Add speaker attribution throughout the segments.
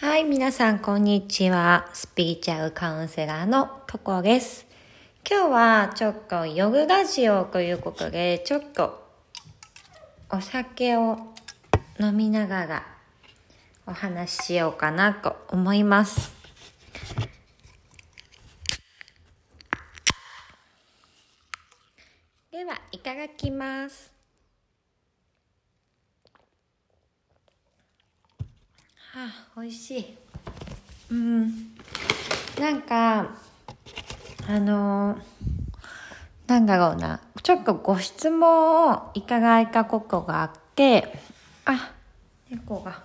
Speaker 1: はい、皆さん、こんにちは。スピーチャルカウンセラーのココです。今日は、ちょっと、ヨグラジオということで、ちょっと、お酒を飲みながら、お話ししようかなと思います。では、いただきます。あ、美味しい。うん。なんか、あのー、なんだろうな。ちょっとご質問をいただいたことがあって、あ、猫が。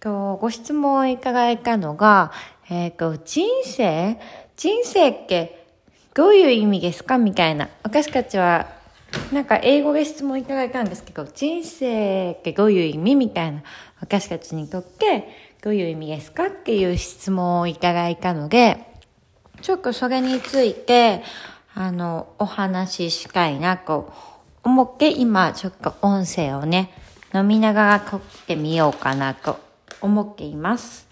Speaker 1: とご質問をいただいたのが、えっ、ー、と、人生？人生ってどういう意味ですか？みたいな。私たちはなんか英語で質問いただいたんですけど、人生ってどういう意味？みたいな、私たちにとってどういう意味ですかっていう質問をいただいたので、ちょっとそれについて、あの、お話ししたいなと思って今ちょっと音声をね、飲みながら撮ってみようかなと思っています。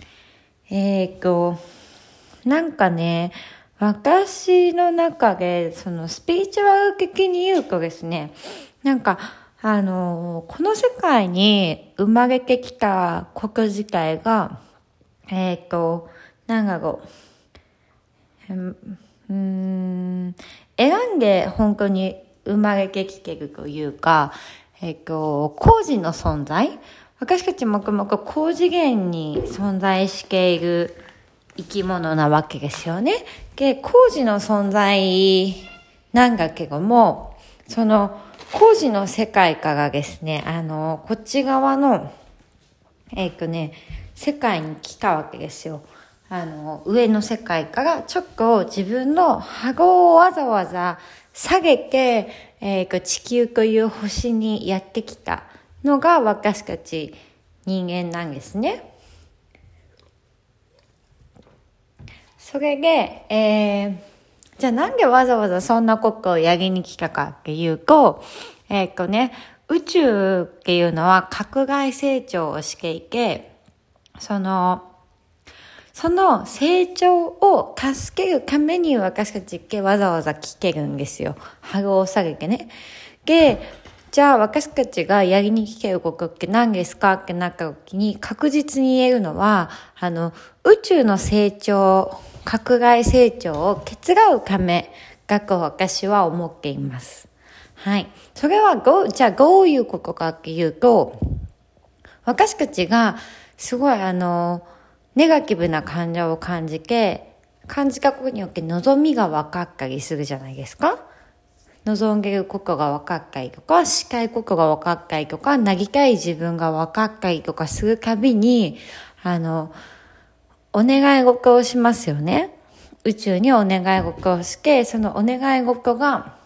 Speaker 1: えっ、ー、と、なんかね、私の中で、そのスピーチュアル的に言うとですね、なんか、あの、この世界に生まれてきた国自体が、えっ、ー、と、なんだろう、うん、選んで本当に生まれてきてるというか、えっ、ー、と、工事の存在？私たちもくもく高次元に存在している生き物なわけですよね。で、工事の存在なんだけども、その工事の世界からですね、あの、こっち側の、えっ、ー、とね、世界に来たわけですよ。あの、上の世界からちょっと自分の波動をわざわざ下げて、えっー、地球という星にやってきたのが私たち人間なんですね。それで、えー、じゃあなんでわざわざそんなことをやりに来たかっていうと、えっ、とね、宇宙っていうのは拡外成長をしていて、その、その成長を助けるために私たちってわざわざ聞けるんですよ。ハグを下げてね。で、じゃあ私たちがやりに来てることって何ですかってなった時に確実に言えるのは、あの、宇宙の成長閣外成長を手伝うためだと私は思っています。はい。それはどう、じゃあどういうことかっていうと、私たちがすごいあの、ネガティブな感情を感じて、感じたことによって望みが分かったりするじゃないですか望んでることが分かったりとか、したいことが分かったりとか、なりたい自分が分かったりとかするたびに、あの、お願い事をしますよね。宇宙にお願い事をして、そのお願い事が、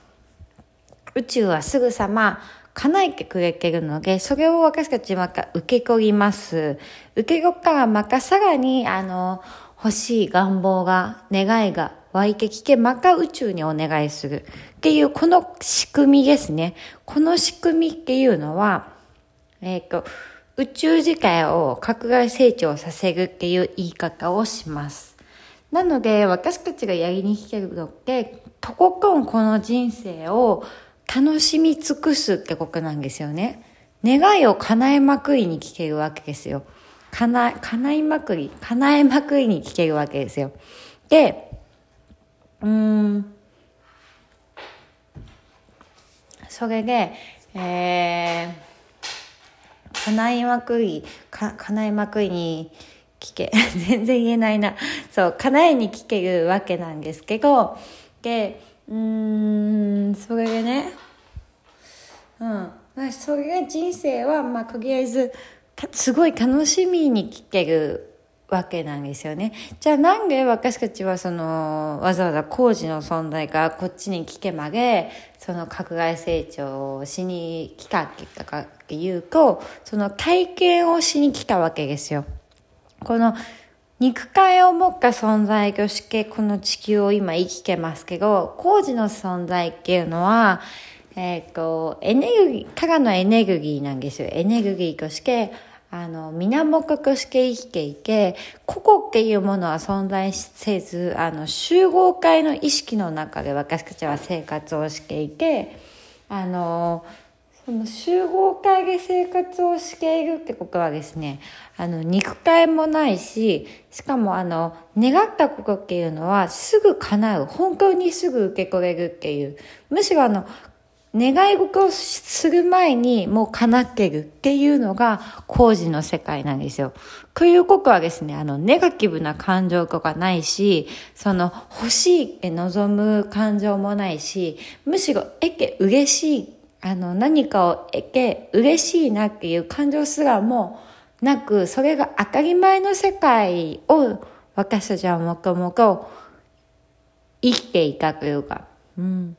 Speaker 1: 宇宙はすぐさま叶えてくれてるので、それを私たちまた受け取ります。受け取ったらまたさらに、あの、欲しい願望が、願いが湧いてきて、また宇宙にお願いする。っていう、この仕組みですね。この仕組みっていうのは、えっ、ー、と、宇宙自体を拡大成長させるっていう言い方をします。なので、私たちがやりに来てるのって、とことんこの人生を楽しみ尽くすってことなんですよね。願いを叶えまくりに来てるわけですよ。叶叶いまくり、叶えまくりに来てるわけですよ。で、うーん、それで、えー、叶いまくり、か、叶いまくりに聞け、全然言えないな。そう、叶えに聞けるわけなんですけど、で、うーん、それでね、うん。それが人生は、まあ、とりあえず、すごい楽しみに聞けるわけなんですよね。じゃあなんで私たちはその、わざわざ工事の存在がこっちに来てまで、その拡大成長をしに来たって言ったかっていうと、その体験をしに来たわけですよ。この肉体を持った存在としてこの地球を今生きてますけど、工事の存在っていうのは、えっ、ー、と、エネルギー、からのエネルギーなんですよ。エネルギーとして、あの、皆目くして生きていけ、個々っていうものは存在せず、あの、集合体の意識の中で私たちは生活をしていて、あの、その集合体で生活をしているってことはですね、あの、肉体もないし、しかもあの、願ったことっていうのはすぐ叶う。本当にすぐ受け取れるっていう。むしろあの、願い事をする前にもう叶ってるっていうのが工事の世界なんですよ。ということはですね、あの、ネガティブな感情とかないし、その、欲しいって望む感情もないし、むしろ、えけ嬉しい、あの、何かをえけ嬉しいなっていう感情すらもなく、それが当たり前の世界を私たちはもともと生きていたというか、うん。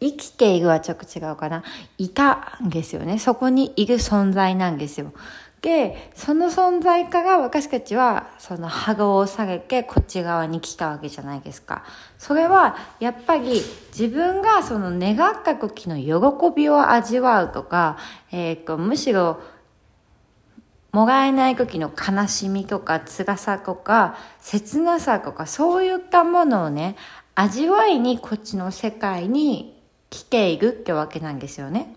Speaker 1: 生きているはちょっと違うかな。いたんですよね。そこにいる存在なんですよ。で、その存在から私たちは、その波動を下げてこっち側に来たわけじゃないですか。それは、やっぱり自分がその願った時の喜びを味わうとか、えっ、ー、と、むしろ、もらえない時の悲しみとか辛さとか切なさとかそういったものをね味わいにこっちの世界に来ているってわけなんですよね。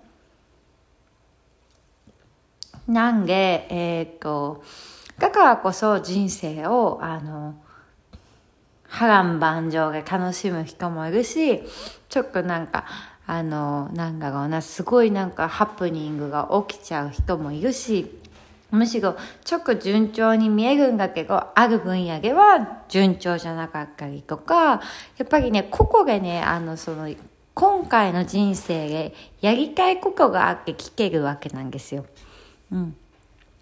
Speaker 1: なんで、えー、っと、だからこそ人生を、あの、波乱万丈で楽しむ人もいるし、ちょっとなんか、あの、なんだろうな、すごいなんかハプニングが起きちゃう人もいるし、むしろ、ちょっと順調に見えるんだけど、ある分野では順調じゃなかったりとか、やっぱりね、個々でね、あの、その、今回の人生でやりたいことがあって聞けるわけなんですよ。うん。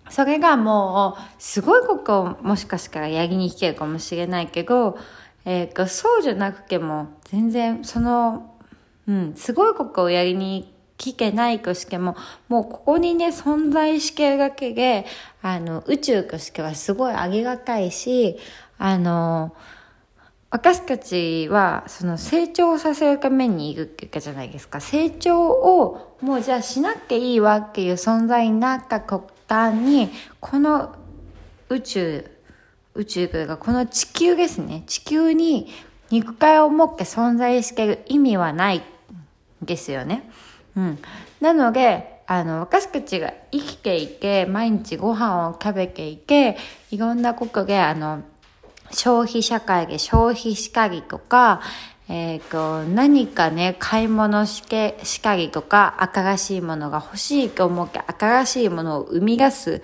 Speaker 1: それがもう、すごいことをもしかしたらやりに来てるかもしれないけど、えー、そうじゃなくても、全然、その、うん、すごいことをやりに聞けないとしても、もうここにね、存在してるだけで、あの、宇宙としてはすごいありがたいし、あの、私たちはその成長させるためにいるっていうかじゃないですか。成長をもうじゃあしなきゃいいわっていう存在になった途端に、この宇宙、宇宙というかこの地球ですね。地球に肉体を持って存在してる意味はないですよね。うん。なので、あの、私たちが生きていて、毎日ご飯を食べていて、いろんなことで、あの、消費社会で消費しかりとか、えっ、ー、と、何かね、買い物しけ、しかりとか、新しいものが欲しいと思って新しいものを生み出す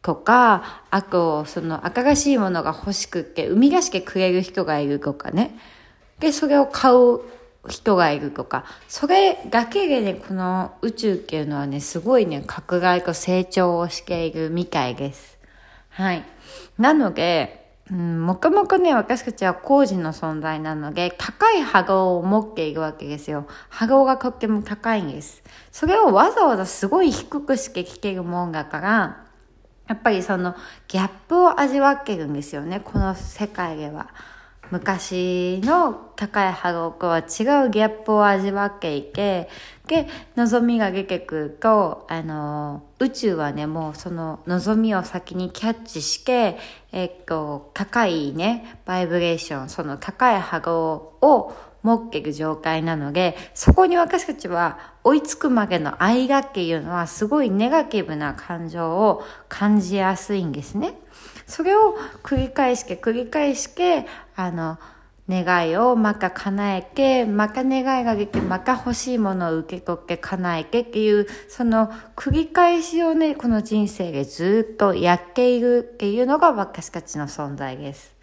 Speaker 1: とか、あと、その新しいものが欲しくって生み出してくれる人がいるとかね。で、それを買う人がいるとか、それだけでね、この宇宙っていうのはね、すごいね、拡大と成長をしているみたいです。はい。なので、うん、もくもくね、私たちは工事の存在なので、高い波動を持っているわけですよ。波動がとっても高いんです。それをわざわざすごい低くして聞けるもんだから、やっぱりそのギャップを味わってるんですよね、この世界では。昔の高い波動とは違うギャップを味わっていて、で、望みが出てくると、あの、宇宙はね、もうその望みを先にキャッチして、えっと、高いね、バイブレーション、その高い波動を持っている状態なので、そこに私たちは追いつくまでの間っていうのはすごいネガティブな感情を感じやすいんですね。それを繰り返して繰り返して、あの、願いをまた叶えて、また願いができて、また欲しいものを受け取って叶えてっていう、その繰り返しをね、この人生でずっとやっているっていうのが私たちの存在です。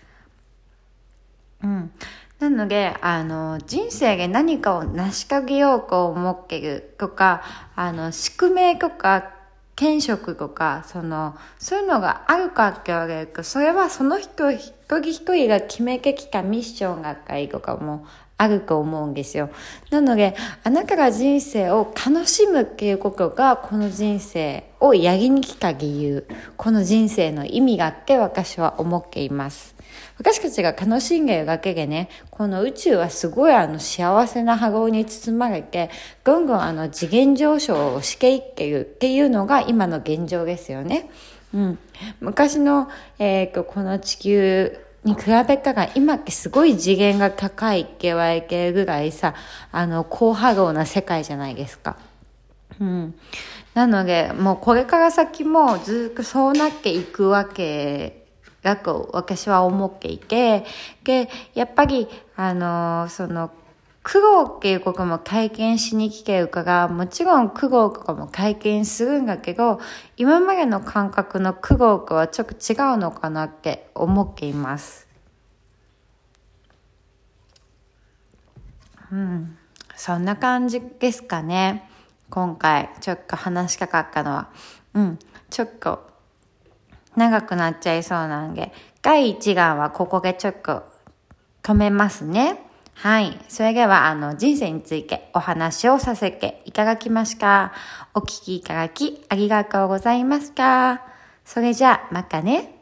Speaker 1: ので、あの、人生で何かを成し遂げようと思ってるとか、あの、宿命とか転職とか、その、そういうのがあるかって言われると、それはその人一人一人が決めてきたミッションがあったりとかもあると思うんですよ。なので、あなたが人生を楽しむっていうことが、この人生をやりに来た理由、この人生の意味があって私は思っています。私たちが楽しんでいるだけでね、この宇宙はすごいあの幸せな波動に包まれて、ぐんぐんあの次元上昇をしていってるっていうのが今の現状ですよね。うん。昔の、えっ、ー、と、この地球に比べたら、今ってすごい次元が高いって言われてるぐらいさ、あの、高波動な世界じゃないですか。うん。なので、もうこれから先もずっとそうなっていくわけだと私は思っていて、で、やっぱり、あの、その、苦労っていうことも体験しに来てるから、もちろん苦労とかも体験するんだけど、今までの感覚の苦労とはちょっと違うのかなって思っています。うん。そんな感じですかね。今回、ちょっと話したかったのは。うん。ちょっと、長くなっちゃいそうなんで、第1弾はここでちょっと止めますね。はい。それでは、あの、人生についてお話をさせていただきました。お聞きいただきありがとうございました。それじゃあ、またね。